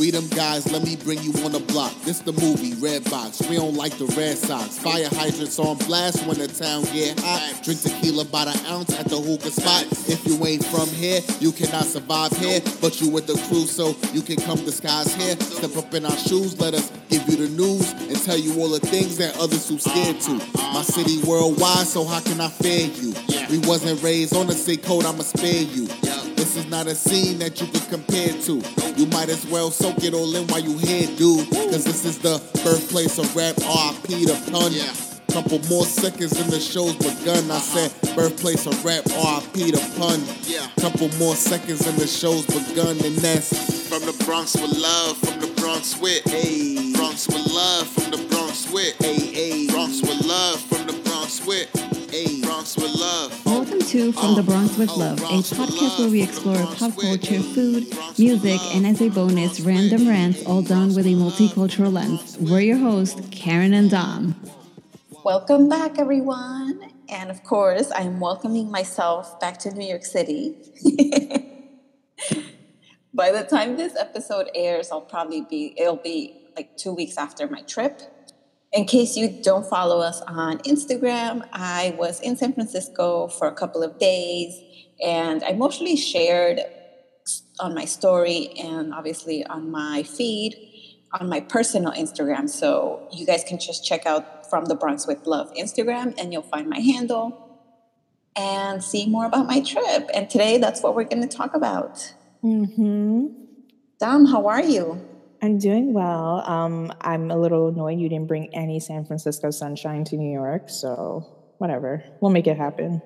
We them guys, let me bring you on the block. This the movie, Red Box. We don't like the Red Sox. Fire hydrants on blast when the town get hot. Drink tequila by the ounce at the hookah spot. If you ain't from here, you cannot survive here. But you with the crew, so you can come disguise here. Step up in our shoes, let us give you the news and tell you all the things that others too scared to. My city worldwide, so how can I fear you? We wasn't raised on the same code, I'ma spare you. This is not a scene that you can compare to. You might as well soak it all in while you here, dude. Cause this is the birthplace of rap, RP the pun. Couple more seconds and the show's begun. I uh-huh. said birthplace of rap, RP the pun. Couple more seconds and the show's begun. And that's from the Bronx with love, from the Bronx with. Hey. Bronx with love, from the Bronx with. Hey, hey. Bronx with love, from the Bronx with. Hey. Bronx with love. To From the Bronx with Love, a podcast where we explore pop culture, food, music, and as a bonus, random rants, all done with a multicultural lens. We're your hosts, Karen and Dom. Welcome back, everyone. And of course, I am welcoming myself back to New York City. By the time this episode airs, I'll probably be, it'll be like two weeks after my trip. In case you don't follow us on Instagram, I was in San Francisco for a couple of days and I mostly shared on my story and obviously on my feed on my personal Instagram. So you guys can just check out from the Bronx with Love Instagram and you'll find my handle and see more about my trip. And today that's what we're going to talk about. Mm-hmm. Dom, how are you? I'm doing well. Um, I'm a little annoyed you didn't bring any San Francisco sunshine to New York, so whatever. We'll make it happen.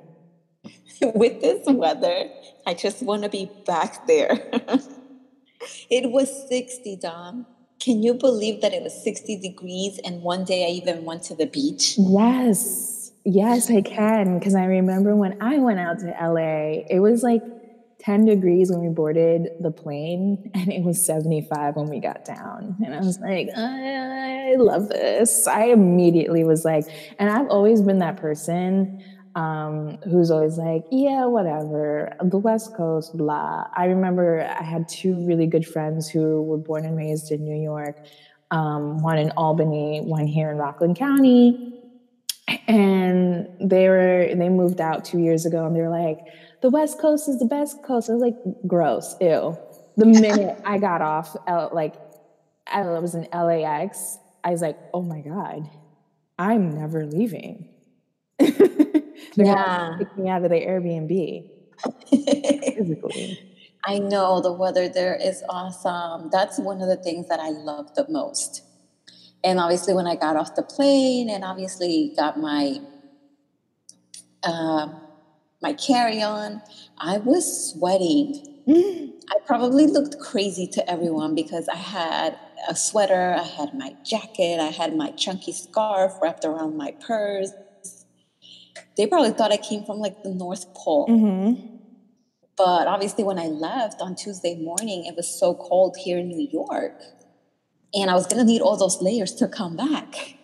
With this weather, I just want to be back there. it was 60, Dom. Can you believe that it was 60 degrees and one day I even went to the beach? Yes. Yes, I can. Because I remember when I went out to LA, it was like 10 degrees when we boarded the plane, and it was 75 when we got down. And I was like, I love this. I immediately was like, and I've always been that person um, who's always like, yeah, whatever, the West Coast, blah. I remember I had two really good friends who were born and raised in New York, um, one in Albany, one here in Rockland County. And they were they moved out two years ago, and they were like, the West Coast is the best coast. I was like, gross, ew. The minute I got off, like, I was in LAX, I was like, oh my god, I'm never leaving. Yeah. kick me out of the Airbnb physically. I know the weather there is awesome. That's one of the things that I love the most. And obviously, when I got off the plane and obviously got my uh, my carry on, I was sweating. I probably looked crazy to everyone because I had a sweater, I had my jacket, I had my chunky scarf wrapped around my purse. They probably thought I came from like the North Pole. hmm But obviously, when I left on Tuesday morning, it was so cold here in New York. And I was going to need all those layers to come back.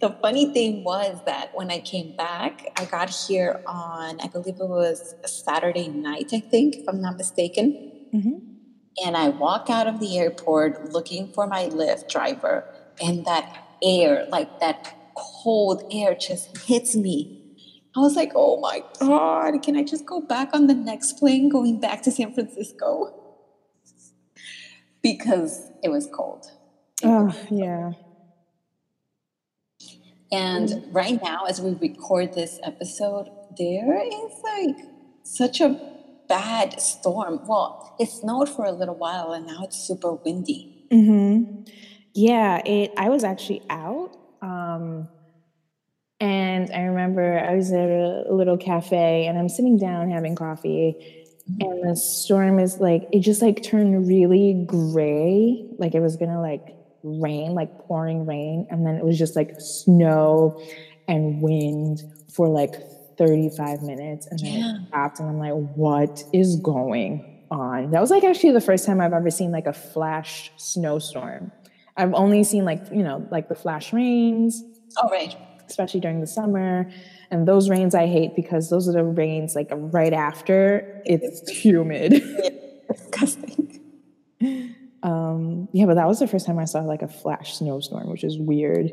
The funny thing was that when I came back, I got here on, I believe it was a Saturday night, I think, if I'm not mistaken. hmm And I walk out of the airport looking for my Lyft driver, and that air, like that cold air, just hits me. I was like, oh my God, can I just go back on the next plane going back to San Francisco? Because it was cold. Oh yeah. And right now, as we record this episode, there is like such a bad storm. Well, it snowed for a little while and now it's super windy. hmm Yeah, it. I was actually out, um, and I remember I was at a, a little cafe, and I'm sitting down having coffee, and the storm is like it just like turned really gray, like it was gonna like rain, like pouring rain, and then it was just like snow and wind for like 35 minutes, and then Yeah. it stopped, and I'm like, what is going on? That was like actually the first time I've ever seen like a flash snowstorm. I've only seen like, you know, like the flash rains, All right. especially during the summer. And those rains I hate because those are the rains like right after it's humid. Disgusting. Um, yeah, but that was the first time I saw like a flash snowstorm, which is weird.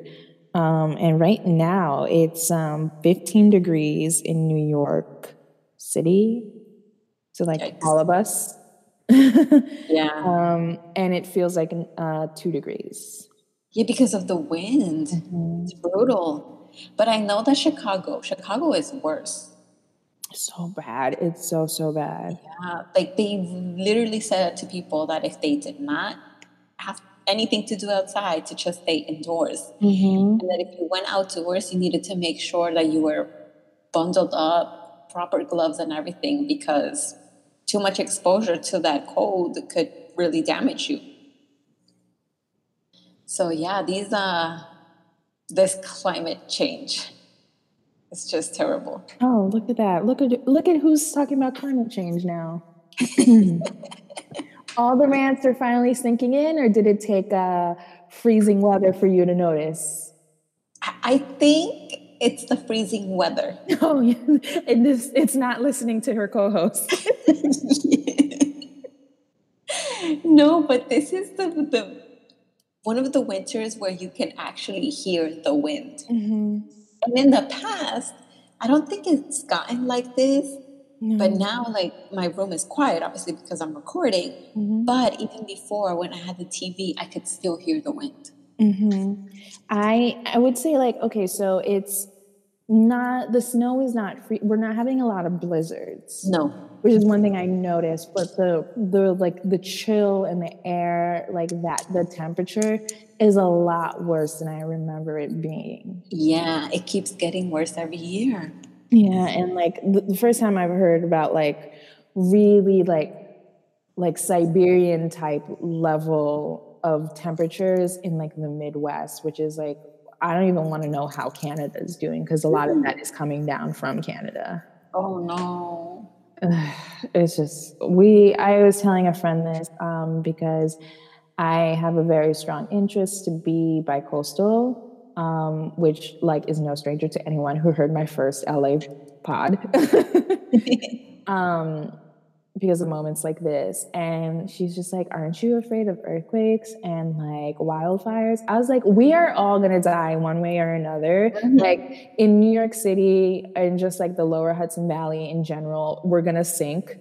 Um, and right now it's um, 15 degrees in New York City. So, like Yikes. all of us. yeah. Um, and it feels like uh, two degrees. Yeah, because of the wind. Mm-hmm. It's brutal. But I know that Chicago, Chicago is worse. So bad. It's so, so bad. Yeah. Like they literally said to people that if they did not have anything to do outside, to just stay indoors. Mm-hmm. And that if you went outdoors, you needed to make sure that you were bundled up, proper gloves and everything, because too much exposure to that cold could really damage you. So yeah, these uh this climate change it's just terrible. Oh, look at that. Look at look at who's talking about climate change now. All the rants are finally sinking in, or did it take uh, freezing weather for you to notice? I think it's the freezing weather. Oh, yeah. And this, it's not listening to her co-host. no, but this is the, the one of the winters where you can actually hear the wind. Mm-hmm. And in the past, I don't think it's gotten like this. No. But now, like, my room is quiet, obviously, because I'm recording. Mm-hmm. But even before, when I had the TV, I could still hear the wind. Mm-hmm. I I would say like okay, so it's not the snow is not free. We're not having a lot of blizzards. No, which is one thing I noticed. But the the like the chill and the air, like that, the temperature is a lot worse than I remember it being. Yeah, it keeps getting worse every year. Yeah, and like the, the first time I've heard about like really like like Siberian type level of temperatures in like the Midwest, which is like I don't even want to know how Canada is doing because a lot of that is coming down from Canada. Oh no. It's just we I was telling a friend this um, because I have a very strong interest to be bi-coastal, um, which like is no stranger to anyone who heard my first LA pod. um, because of moments like this. And she's just like, Aren't you afraid of earthquakes and like wildfires? I was like, We are all gonna die one way or another. Mm-hmm. Like in New York City and just like the lower Hudson Valley in general, we're gonna sink.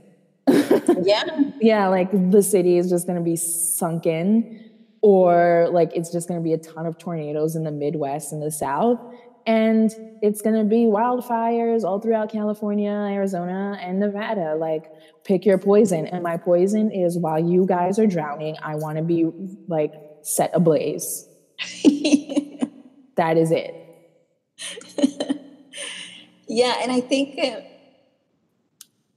yeah. yeah, like the city is just gonna be sunken. Or like it's just gonna be a ton of tornadoes in the Midwest and the South and it's going to be wildfires all throughout California, Arizona, and Nevada. Like, pick your poison. And my poison is while you guys are drowning, I want to be like set ablaze. that is it. yeah, and I think, uh,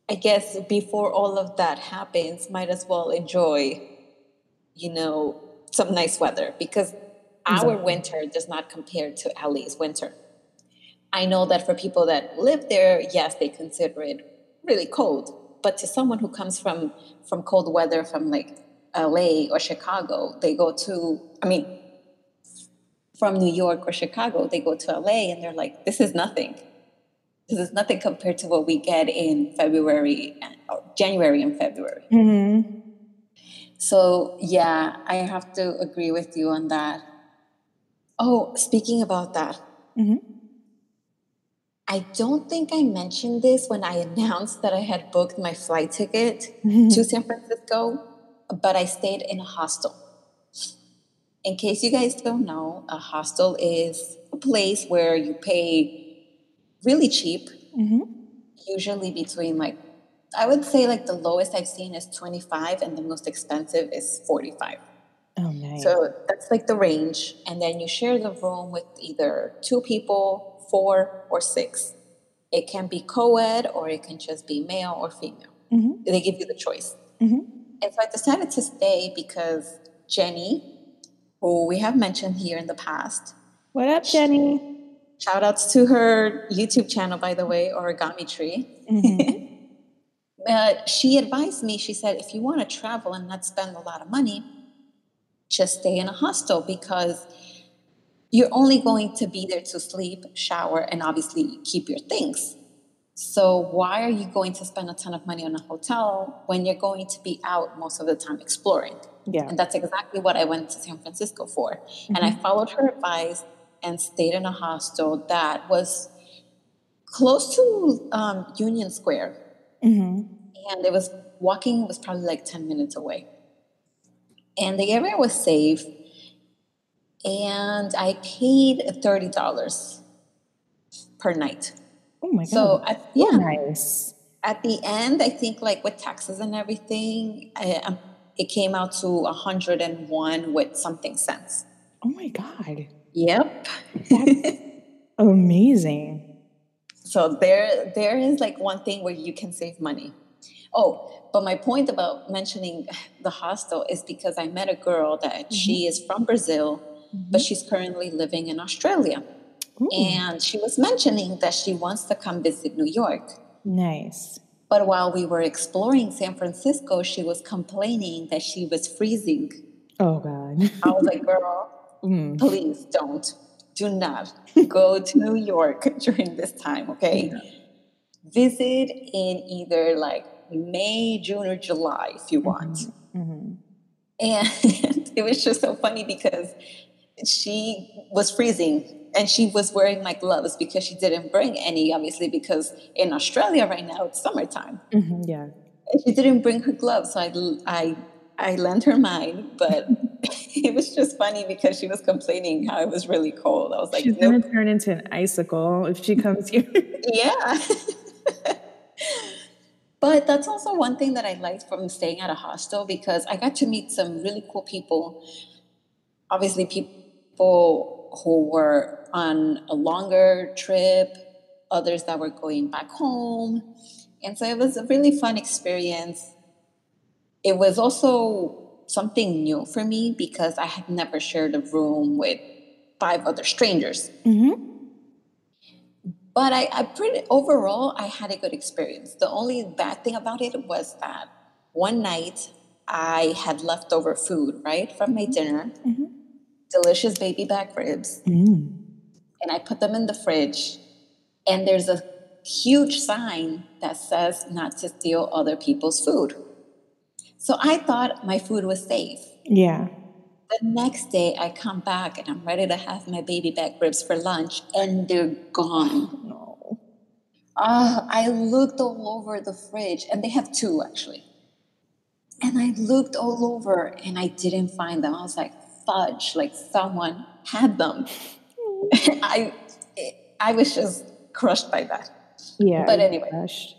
I guess before all of that happens, might as well enjoy, you know, some nice weather because Exactly. Our winter does not compare to LA's winter. I know that for people that live there, yes, they consider it really cold. But to someone who comes from from cold weather, from like LA or Chicago, they go to, I mean, from New York or Chicago, they go to LA and they're like, this is nothing. This is nothing compared to what we get in February, or January and February. Mm-hmm. So, yeah, I have to agree with you on that. Oh, speaking about that, mm-hmm. I don't think I mentioned this when I announced that I had booked my flight ticket mm-hmm. to San Francisco, but I stayed in a hostel. In case you guys don't know, a hostel is a place where you pay really cheap, mm-hmm. usually between like, I would say like the lowest I've seen is 25 and the most expensive is 45. Oh, nice. So that's like the range. And then you share the room with either two people, four, or six. It can be co ed or it can just be male or female. Mm-hmm. They give you the choice. Mm-hmm. And so I decided to stay because Jenny, who we have mentioned here in the past. What up, Jenny? Shout outs to her YouTube channel, by the way, Origami Tree. Mm-hmm. but she advised me, she said, if you want to travel and not spend a lot of money, just stay in a hostel because you're only going to be there to sleep, shower, and obviously keep your things. So, why are you going to spend a ton of money on a hotel when you're going to be out most of the time exploring? Yeah. And that's exactly what I went to San Francisco for. Mm-hmm. And I followed her advice and stayed in a hostel that was close to um, Union Square. Mm-hmm. And it was walking was probably like 10 minutes away. And the area was safe. And I paid $30 per night. Oh my God. So, at, yeah. nice. At the end, I think like with taxes and everything, I, um, it came out to 101 with something cents. Oh my God. Yep. Amazing. So there there is like one thing where you can save money. Oh, but my point about mentioning the hostel is because I met a girl that mm-hmm. she is from Brazil, mm-hmm. but she's currently living in Australia. Ooh. And she was mentioning that she wants to come visit New York. Nice. But while we were exploring San Francisco, she was complaining that she was freezing. Oh, God. I was like, girl, mm. please don't. Do not go to New York during this time, okay? Yeah. Visit in either like May, June, or July if you want. Mm-hmm. Mm-hmm. And it was just so funny because she was freezing and she was wearing my gloves because she didn't bring any, obviously, because in Australia right now it's summertime. Mm-hmm, yeah. And she didn't bring her gloves. So I, I, I lent her mine, but it was just funny because she was complaining how it was really cold. I was like, she's nope. gonna turn into an icicle if she comes here. yeah. But that's also one thing that I liked from staying at a hostel because I got to meet some really cool people. Obviously, people who were on a longer trip, others that were going back home. And so it was a really fun experience. It was also something new for me because I had never shared a room with five other strangers. Mm-hmm. But I, I pretty overall I had a good experience. The only bad thing about it was that one night I had leftover food, right, from my dinner. Mm-hmm. Delicious baby back ribs. Mm and I put them in the fridge. And there's a huge sign that says not to steal other people's food. So I thought my food was safe. Yeah. The next day, I come back and I'm ready to have my baby back ribs for lunch, and they're gone. no. Uh, I looked all over the fridge, and they have two actually. And I looked all over and I didn't find them. I was like, fudge, like someone had them. I I was just crushed by that. Yeah. But anyway, crushed.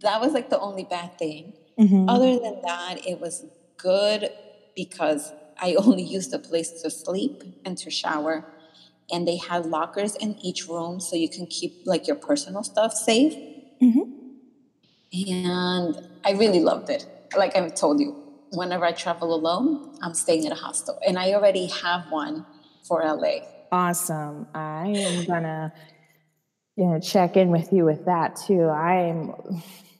that was like the only bad thing. Mm-hmm. Other than that, it was good because I only used the place to sleep and to shower. And they had lockers in each room so you can keep like your personal stuff safe. Mm-hmm. And I really loved it. Like I told you, whenever I travel alone, I'm staying at a hostel. And I already have one for LA. Awesome. I am gonna you know check in with you with that too. I am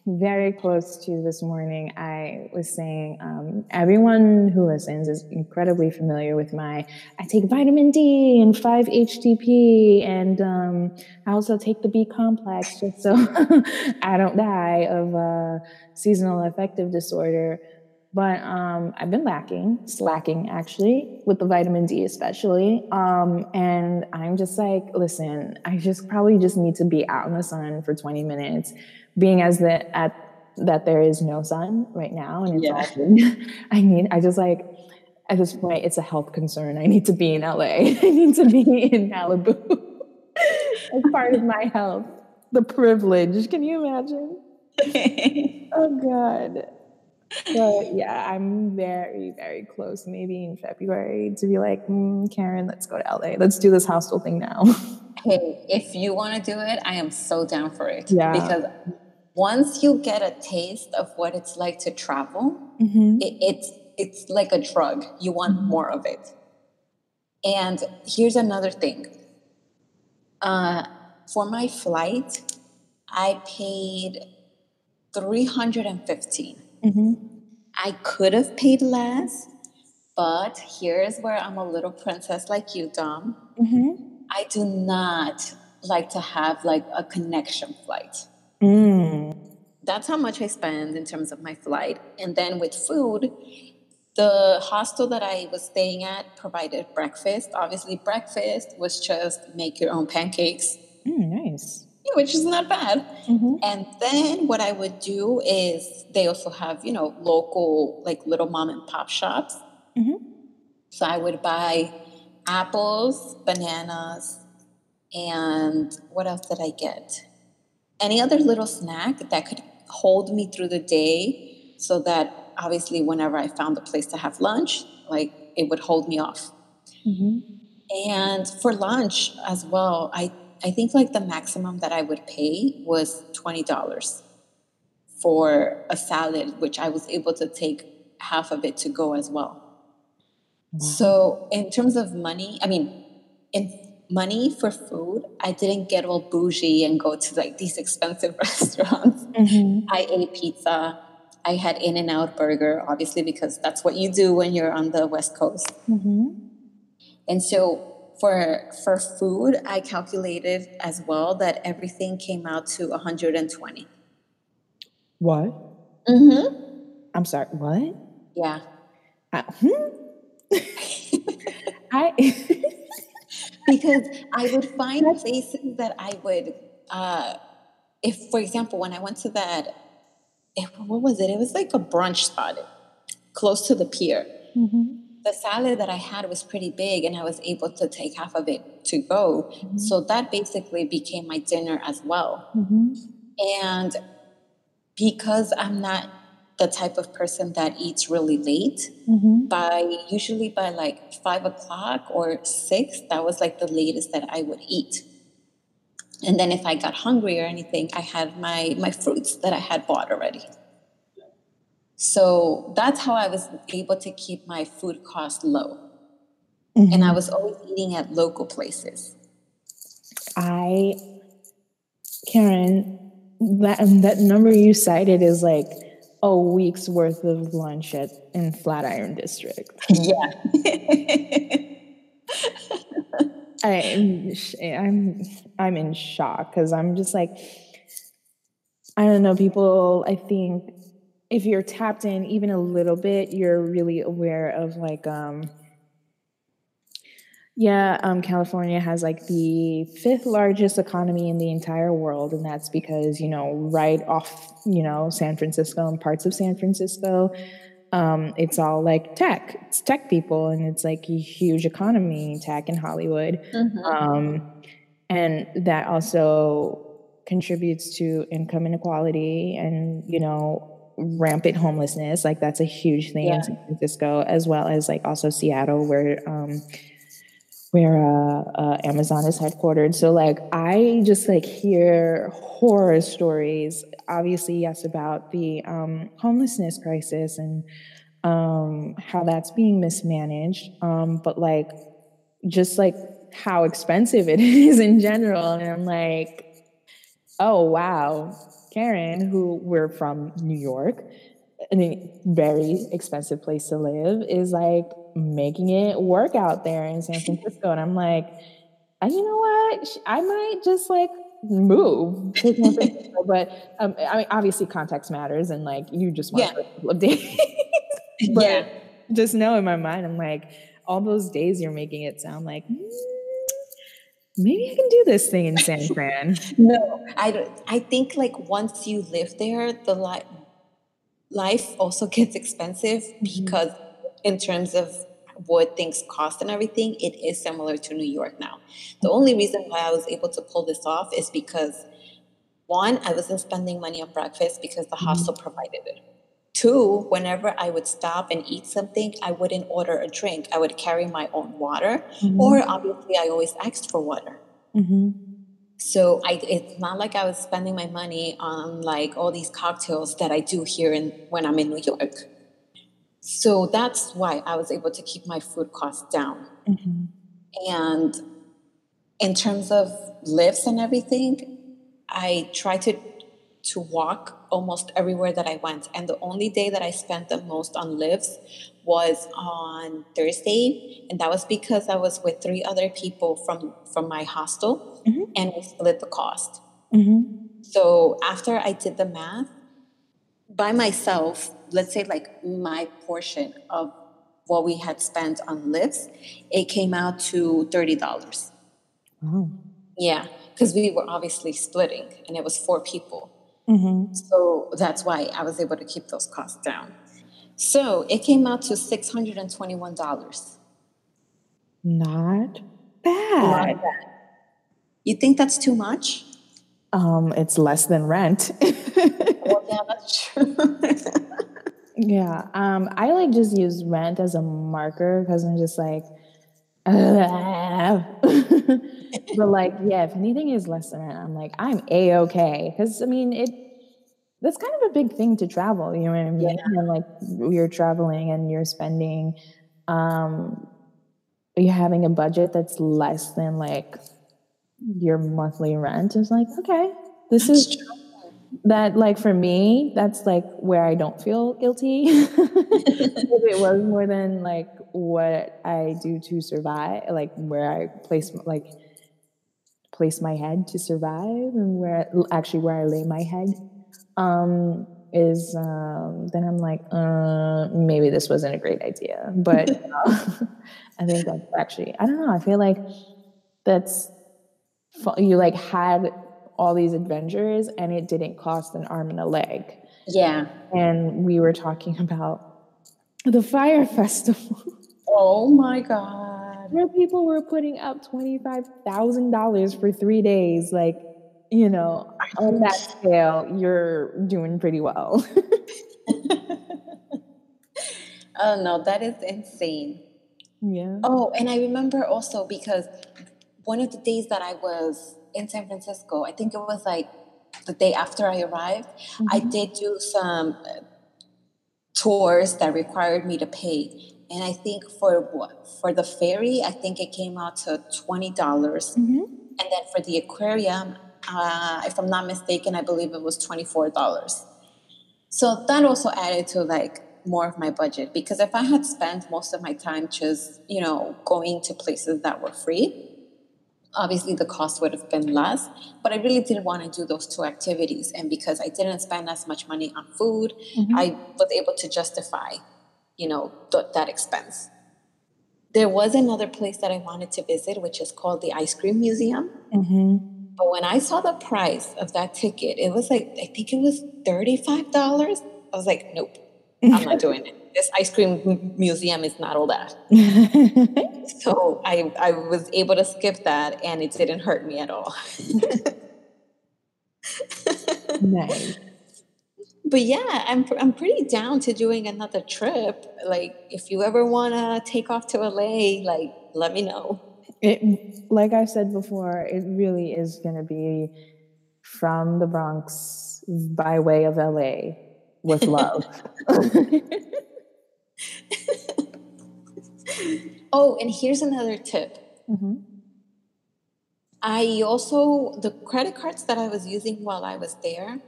very close to this morning. I was saying um, everyone who listens is incredibly familiar with my. I take vitamin D and five HTP, and um, I also take the B complex just so I don't die of a seasonal affective disorder. But um, I've been lacking, slacking actually, with the vitamin D especially. Um, and I'm just like, listen, I just probably just need to be out in the sun for 20 minutes, being as that at that there is no sun right now, and it's yeah. all. I mean, I just like at this point, it's a health concern. I need to be in LA. I need to be in Malibu as part of my health. The privilege. Can you imagine? oh God but yeah, I'm very, very close, maybe in February, to be like, mm, Karen, let's go to LA. Let's do this hostel thing now. Hey, if you want to do it, I am so down for it. Yeah. Because once you get a taste of what it's like to travel, mm-hmm. it, it's it's like a drug. You want mm-hmm. more of it. And here's another thing. Uh, for my flight, I paid 315 Mm-hmm. I could have paid less, but here's where I'm a little princess like you, Dom. Mm-hmm. I do not like to have like a connection flight. Mm. That's how much I spend in terms of my flight. And then with food, the hostel that I was staying at provided breakfast. Obviously, breakfast was just make your own pancakes. Mm, nice. Which is not bad. Mm-hmm. And then what I would do is they also have, you know, local, like little mom and pop shops. Mhm. So I would buy apples, bananas, and what else did I get? Any other little snack that could hold me through the day so that obviously whenever I found a place to have lunch, like it would hold me off. Mm-hmm. And for lunch as well, I, I think like the maximum that I would pay was $20 for a salad, which I was able to take half of it to go as well. So, in terms of money, I mean, in money for food, I didn't get all bougie and go to like these expensive restaurants. Mm-hmm. I ate pizza. I had In-N-Out Burger, obviously, because that's what you do when you're on the West Coast. Mm-hmm. And so for for food, I calculated as well that everything came out to 120. What? Mm-hmm. I'm sorry. What? Yeah. I, hmm? I because I would find places that I would, uh, if for example, when I went to that, if, what was it? It was like a brunch spot close to the pier. Mhm. The salad that I had was pretty big, and I was able to take half of it to go. So that basically became my dinner as well. Mhm. And because I'm not the type of person that eats really late, Mhm. by usually by like five o'clock or six, that was like the latest that I would eat. And then if I got hungry or anything, I had my my fruits that I had bought already. So that's how I was able to keep my food cost low. And I was always eating at local places. I, Karen, that that number you cited is like a week's worth of lunch at in Flatiron District. Yeah. I'm I'm I'm in shock because I'm just like I don't know. People, I think if you're tapped in even a little bit, you're really aware of like um yeah, um, California has like the fifth largest economy in the entire world, and that's because you know right off you know San Francisco and parts of San Francisco, um, it's all like tech. It's tech people, and it's like a huge economy, tech in Hollywood, um, and that also contributes to income inequality and you know rampant homelessness. Like that's a huge thing Yeah. in San Francisco, as well as like also Seattle, where um, where uh, uh, Amazon is headquartered. So like I just like hear horror stories. Obviously, yes, about the um, homelessness crisis and um, how that's being mismanaged. Um, but like just like how expensive it is in general, and I'm like, oh wow, Karen, who we're from New York, a very expensive place to live, is like making it work out there in San Francisco. And I'm like, "Uh, you know what? I might just like move to San Francisco. but um, I mean, obviously, context matters, and like you just want Yeah. a couple of days. but Yeah. just know in my mind, I'm like, all those days you're making it sound like. "Mm, Maybe I can do this thing in San Fran. No, I don't, I think like once you live there, the life life also gets expensive because in terms of what things cost and everything, it is similar to New York now. The only reason why I was able to pull this off is because one, I wasn't spending money on breakfast because the hostel provided it. Two, whenever I would stop and eat something, I wouldn't order a drink. I would carry my own water, or obviously, I always asked for water. hmm So I, it's not like I was spending my money on like all these cocktails that I do here in, when I'm in New York. So that's why I was able to keep my food costs down. hmm And in terms of Lyfts and everything, I tried to to walk almost everywhere that I went. And the only day that I spent the most on Lyfts was on Thursday, and that was because I was with three other people from from my hostel, and we split the cost. hmm So after I did the math, by myself, let's say like my portion of what we had spent on Lyfts, it came out to thirty dollars. Oh. Yeah, because we were obviously splitting, and it was four people. Mm-hmm. So that's why I was able to keep those costs down. So it came out to six hundred and twenty-one dollars. Not bad. You think that's too much? Um, it's less than rent. Well, yeah, that's true. yeah. Um, I like just use rent as a marker because I'm just like, but like, yeah, if anything is less than rent, I'm like, I'm a okay. Because I mean, it that's kind of a big thing to travel. You know what I mean? And like, you're traveling and you're spending, um, you're having a budget that's less than like your monthly rent. It's like, okay, this is that like for me that's like where i don't feel guilty. If it was more than like what i do to survive like where i place like place my head to survive and where actually where i lay my head um is um then i'm like uh maybe this wasn't a great idea. But uh, i think that's actually i don't know i feel like that's you like had all these adventures and it didn't cost an arm and a leg. yeah. And we were talking about the Fyre festival Oh my god. where people were putting up $25,000 for three days. Like, you know, on that scale, you're doing pretty well. Oh no, that is insane. yeah. Oh, and I remember also because one of the days that I was in San Francisco, I think it was like the day after I arrived, I did do some uh, tours that required me to pay. And I think for for the ferry, I think it came out to twenty dollars, Mhm. and then for the aquarium, uh, if I'm not mistaken, I believe it was twenty four dollars. So that also added to like more of my budget because if I had spent most of my time just, you know, going to places that were free, obviously the cost would have been less. But I really didn't want to do those two activities. And because I didn't spend as much money on food, I was able to justify, you know, th- that expense. There was another place that I wanted to visit, which is called the Ice Cream Museum. hmm But when I saw the price of that ticket, it was like, I think it was $35. I was like, nope, I'm not doing it. This ice cream museum is not all that. So I, I was able to skip that and it didn't hurt me at all. nice. But yeah, I'm, I'm pretty down to doing another trip. Like, if you ever want to take off to LA, like, let me know. It, like I said before, it really is going to be from the Bronx by way of LA with love. Oh, and here's another tip. Mhm. I also, the credit cards that I was using while I was there,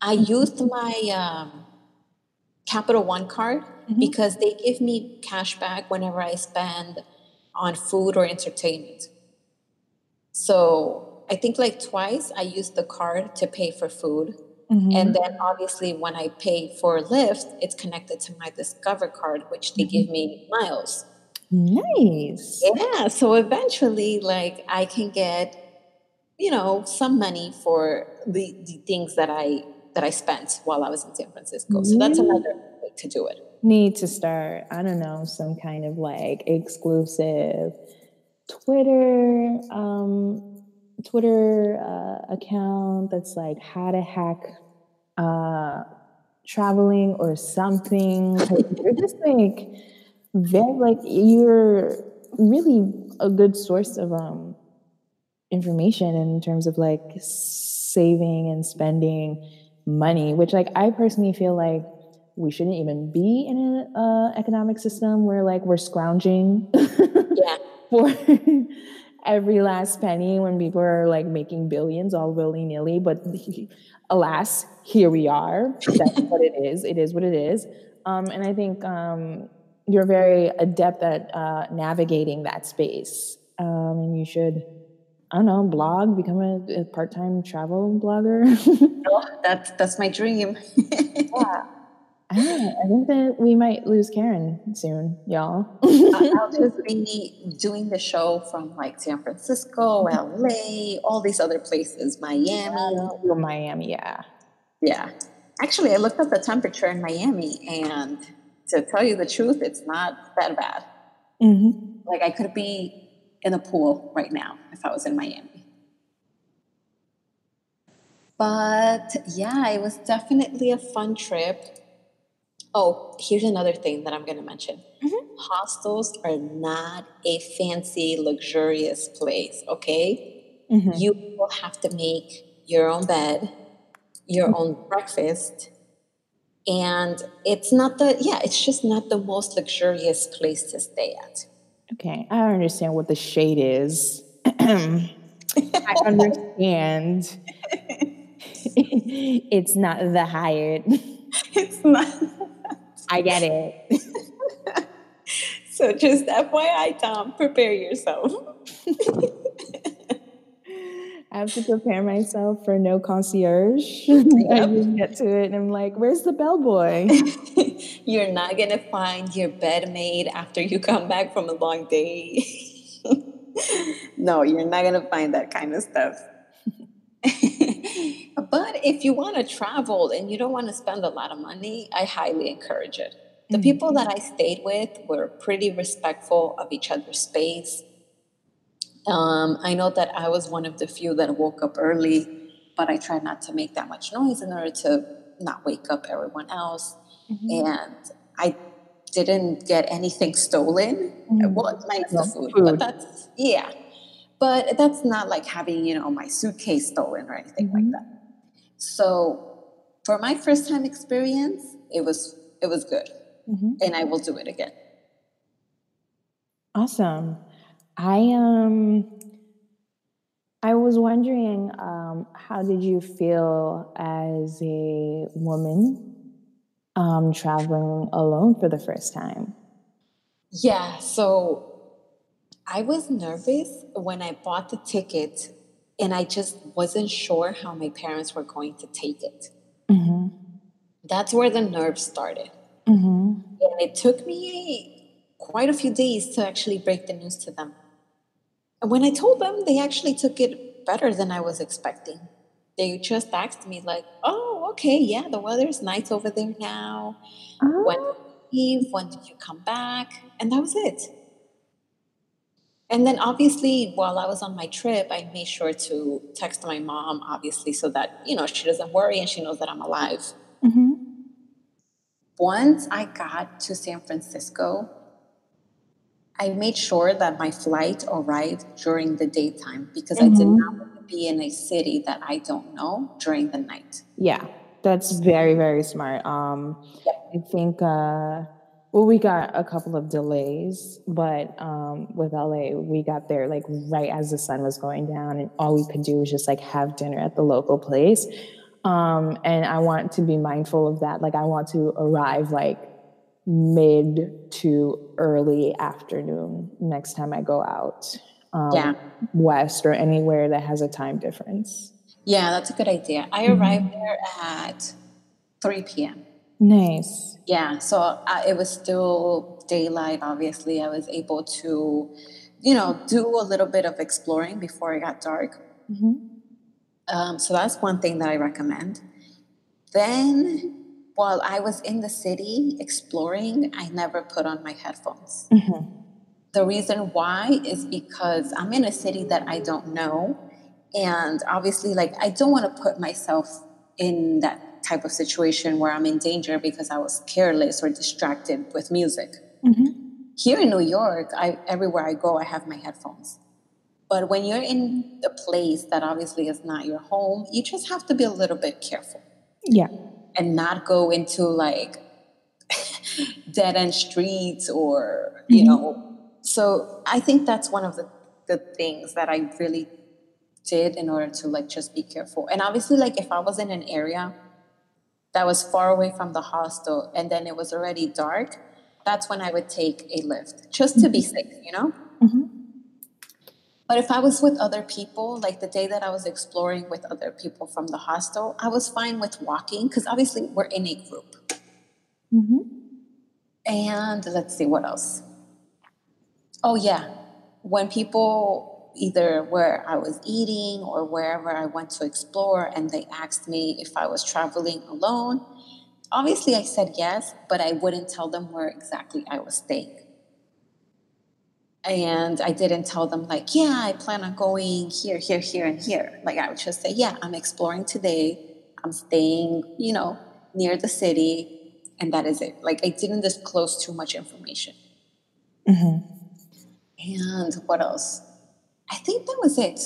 I used my um, Capital One card because they give me cash back whenever I spend on food or entertainment. So I think like twice I used the card to pay for food. And then obviously when I pay for Lyft, it's connected to my Discover card, which they give me miles. Nice. Yeah, so eventually, like, I can get, you know, some money for the, the things that I that I spent while I was in San Francisco. So that's another way to do it. Need to start, I don't know, some kind of like exclusive Twitter, um, Twitter uh, account that's like how to hack uh, traveling or something. You're just like very like you're really a good source of um information in terms of like saving and spending money which like i personally feel like we shouldn't even be in an uh, economic system where like we're scrounging Yeah. for every last penny when people are like making billions all willy-nilly but alas here we are. That's what it is. It is what it is. Um, and i think um, you're very adept at uh, navigating that space. Um, and you should i don't know blog become a, a part-time travel blogger. Oh, that's that's my dream. yeah I, I think that we might lose Karen soon, y'all. I'll just be doing the show from like San Francisco, LA, all these other places, Miami. Oh, Miami, yeah. Yeah. Actually, I looked up the temperature in Miami, and to tell you the truth, it's not that bad. Mm-hmm. Like, I could be in a pool right now if I was in Miami. But yeah, it was definitely a fun trip. Oh, here's another thing that I'm going to mention. Mm-hmm. Hostels are not a fancy, luxurious place, okay? Mm-hmm. You will have to make your own bed, your own breakfast, and it's not the, yeah, it's just not the most luxurious place to stay at. Okay, I understand what the shade is. I understand. it's not the Hyatt. It's not. I get it. So just FYI, Dom, prepare yourself. I have to prepare myself for no concierge. I just get to it and I'm like, where's the bellboy? You're not gonna find your bed made after you come back from a long day. no, you're not gonna find that kind of stuff. But if you want to travel and you don't want to spend a lot of money, I highly encourage it. The mm-hmm. people that I stayed with were pretty respectful of each other's space. Um, I know that I was one of the few that woke up early, but I tried not to make that much noise in order to not wake up everyone else. Mm-hmm. And I didn't get anything stolen. Well, minus the food, but that's yeah. But that's not like having you know my suitcase stolen or anything like mm-hmm. that. So for my first time experience, it was it was good, Mhm. and I will do it again. Awesome. I um I was wondering um how did you feel as a woman um traveling alone for the first time? Yeah, so I was nervous when I bought the ticket and I just wasn't sure how my parents were going to take it. Mhm. That's where the nerves started. Mhm. And it took me quite a few days to actually break the news to them. And when I told them, they actually took it better than I was expecting. They just asked me, like, oh, okay, yeah, the weather's nice over there now. When did you leave? When did you come back? And that was it. And then obviously, while I was on my trip, I made sure to text my mom, obviously, so that, you know, she doesn't worry and she knows that I'm alive. Mhm. Once I got to San Francisco, I made sure that my flight arrived during the daytime because I did not want to be in a city that I don't know during the night. Yeah, that's very, very smart. Um, I think, uh, well, we got a couple of delays, but um, with LA, we got there like right as the sun was going down, and all we could do was just like have dinner at the local place. Um, and I want to be mindful of that. Like, I want to arrive like mid to early afternoon next time I go out. Um, Yeah. West or anywhere that has a time difference. Yeah, that's a good idea. I arrived there at 3 p.m. Nice. Yeah, so uh, it was still daylight, obviously. I was able to, you know, do a little bit of exploring before it got dark. Mhm. Um, so that's one thing that I recommend. Then, while I was in the city exploring, I never put on my headphones. The reason why is because I'm in a city that I don't know. And obviously, like, I don't want to put myself in that type of situation where I'm in danger because I was careless or distracted with music. Mm-hmm. Here in New York, I, everywhere I go, I have my headphones. But when you're in a place that obviously is not your home, you just have to be a little bit careful Yeah. and not go into like dead end streets or, you mm-hmm. know. So I think that's one of the, the things that I really did in order to like just be careful. And obviously, like if I was in an area that was far away from the hostel and then it was already dark, that's when I would take a Lyft just to be safe, you know? But if I was with other people, like the day that I was exploring with other people from the hostel, I was fine with walking because obviously we're in a group. Mm-hmm. And let's see what else. Oh, yeah. When people either where I was eating or wherever I went to explore and they asked me if I was traveling alone, obviously I said yes, but I wouldn't tell them where exactly I was staying. And I didn't tell them, like, yeah, I plan on going here, here, here, and here. Like, I would just say, yeah, I'm exploring today. I'm staying, you know, near the city. And that is it. Like, I didn't disclose too much information. Mm-hmm. And what else? I think that was it.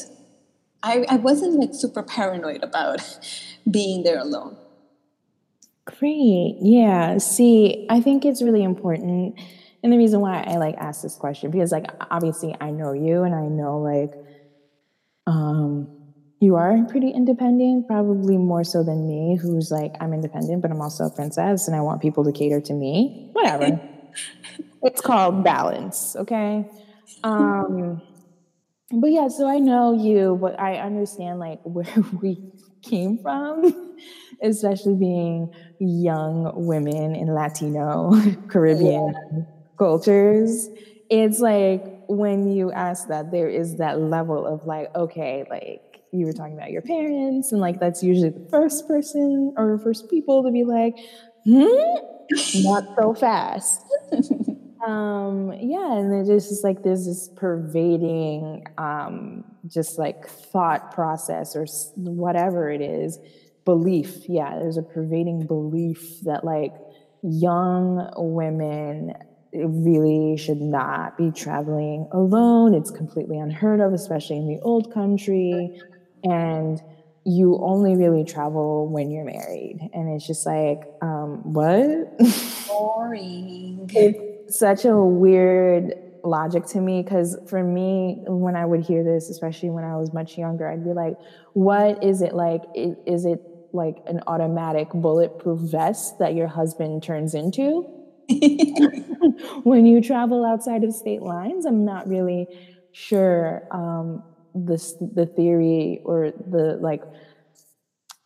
I, I wasn't like super paranoid about being there alone. Great. Yeah. See, I think it's really important. And the reason why I like ask this question, because like obviously I know you and I know like um you are pretty independent, probably more so than me, who's like, I'm independent, but I'm also a princess and I want people to cater to me. Whatever. it's called balance, okay? Um, but yeah, so I know you, but I understand like where we came from, especially being young women in Latino, Caribbean yeah. cultures. It's like when you ask that, there is that level of like, okay, like you were talking about your parents, and like that's usually the first person or first people to be like, hmm, not so fast. Um, yeah, and it just like there's this pervading, um, just like thought process or whatever it is, belief. Yeah, there's a pervading belief that like young women really should not be traveling alone. It's completely unheard of, especially in the old country. And you only really travel when you're married. And it's just like, um, what? Boring such a weird logic to me because for me when i would hear this especially when i was much younger i'd be like what is it like? Is, it like an automatic bulletproof vest that your husband turns into? When you travel outside of state lines i'm not really sure um, this the theory or the like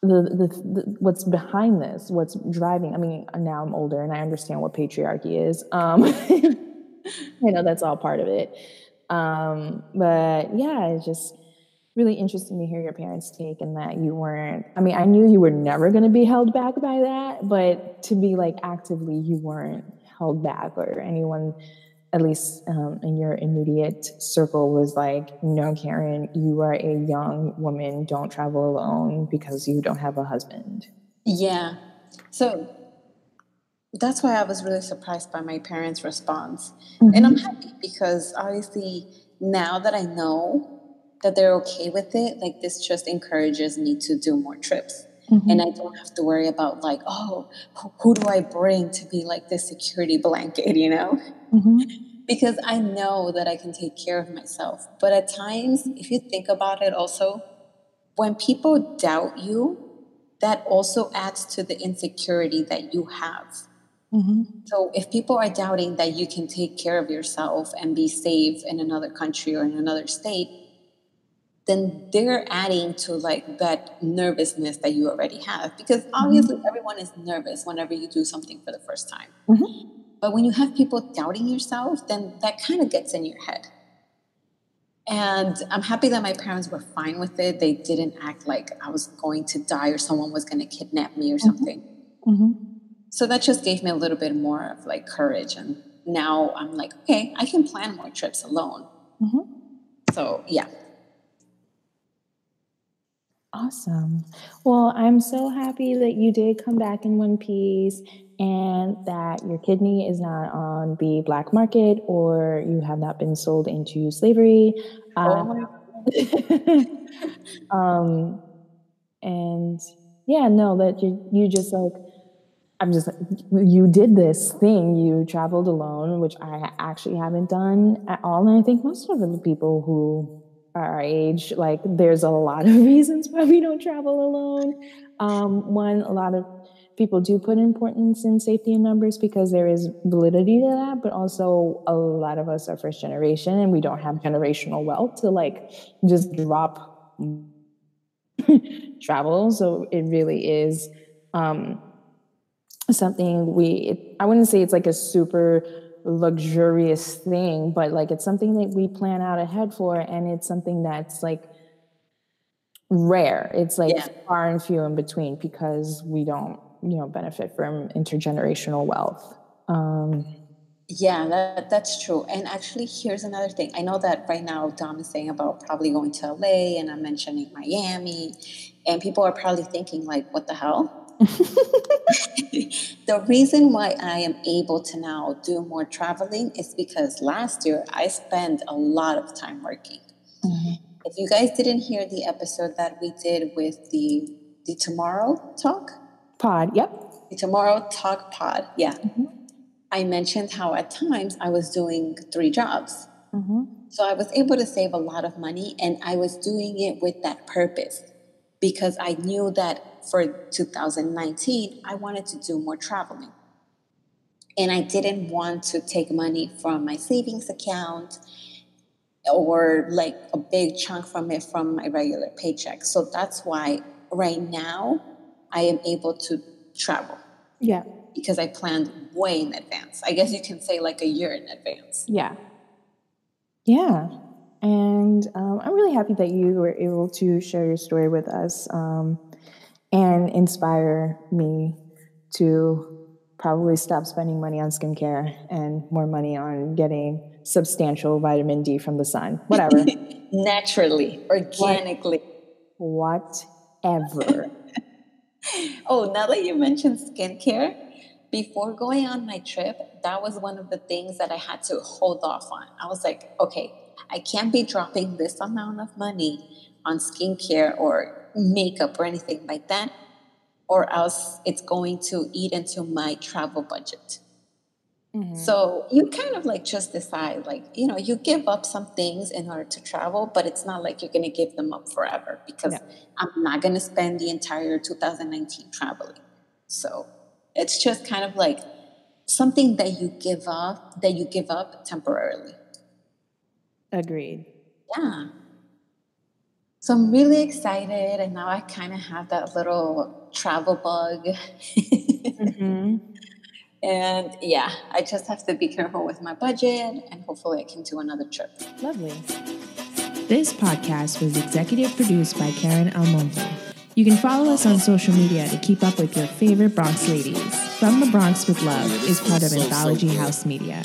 the, the, the, what's behind this what's driving i mean now i'm older and i understand what patriarchy is um i know that's all part of it um but yeah it's just really interesting to hear your parents take and that you weren't i mean i knew you were never going to be held back by that but to be like actively you weren't held back or anyone at least um, in your immediate circle was like, no, Karen, you are a young woman. Don't travel alone because you don't have a husband. Yeah. So that's why I was really surprised by my parents' response. Mm-hmm. And I'm happy because obviously now that I know that they're okay with it, like this just encourages me to do more trips. Mm-hmm. And I don't have to worry about like, oh, who do I bring to be like the security blanket, you know? Mm-hmm. Because I know that I can take care of myself. But at times, if you think about it also, when people doubt you, that also adds to the insecurity that you have. Mm-hmm. So if people are doubting that you can take care of yourself and be safe in another country or in another state, then they're adding to like that nervousness that you already have because mm-hmm. obviously mm-hmm. everyone is nervous whenever you do something for the first time mm-hmm. but when you have people doubting yourself then that kind of gets in your head and i'm happy that my parents were fine with it they didn't act like i was going to die or someone was going to kidnap me or mm-hmm. something mm-hmm. so that just gave me a little bit more of like courage and now i'm like okay i can plan more trips alone mm-hmm. so yeah Awesome. Well, I'm so happy that you did come back in one piece and that your kidney is not on the black market or you have not been sold into slavery. Oh uh, um, and yeah, no, that you, you just like, I'm just, you did this thing. You traveled alone, which I actually haven't done at all. And I think most of the people who our age, like there's a lot of reasons why we don't travel alone. Um, one, a lot of people do put importance in safety in numbers because there is validity to that, but also a lot of us are first generation and we don't have generational wealth to like just drop travel. So it really is um, something we, it, I wouldn't say it's like a super luxurious thing, but like it's something that we plan out ahead for. And it's something that's like rare. It's like Yeah. far and few in between because we don't, you know, benefit from intergenerational wealth. Um, Yeah, that, that's true. And actually, here's another thing. I know that right now Dom is saying about probably going to LA, and I'm mentioning Miami, and people are probably thinking like, "What the hell?" The reason why I am able to now do more traveling is because last year I spent a lot of time working. Mm-hmm. If you guys didn't hear the episode that we did with the the Tomorrow Talk, pod, yep. the Tomorrow Talk Pod, yeah, mm-hmm. I mentioned how at times I was doing three jobs. Mm-hmm. So I was able to save a lot of money and I was doing it with that purpose because I knew that for 2019, I wanted to do more traveling. And I didn't want to take money from my savings account or like a big chunk from it from my regular paycheck. So that's why right now I am able to travel Yeah. because I planned way in advance. I guess you can say like a year in advance. Yeah. Yeah. And um, I'm really happy that you were able to share your story with us um, and inspire me to probably stop spending money on skincare and more money on getting substantial vitamin D from the sun. Whatever. Naturally, organically. Whatever. Oh, now that you mentioned skincare, before going on my trip, that was one of the things that I had to hold off on. I was like, okay, I can't be dropping this amount of money on skincare or makeup or anything like that, or else it's going to eat into my travel budget. Mm-hmm. So you kind of like just decide, like, you know, you give up some things in order to travel, but it's not like you're going to give them up forever because No. I'm not going to spend the entire 2019 traveling. So it's just kind of like something that you give up, that you give up temporarily. Agreed. Yeah. So I'm really excited, and now I kind of have that little travel bug. Mm-hmm. And yeah, I just have to be careful with my budget, and hopefully, I can do another trip. Lovely. This podcast was executive produced by Karen Almonte. You can follow us on social media to keep up with your favorite Bronx ladies. From the Bronx with Love is part of Anthology. House Media.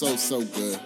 So so good.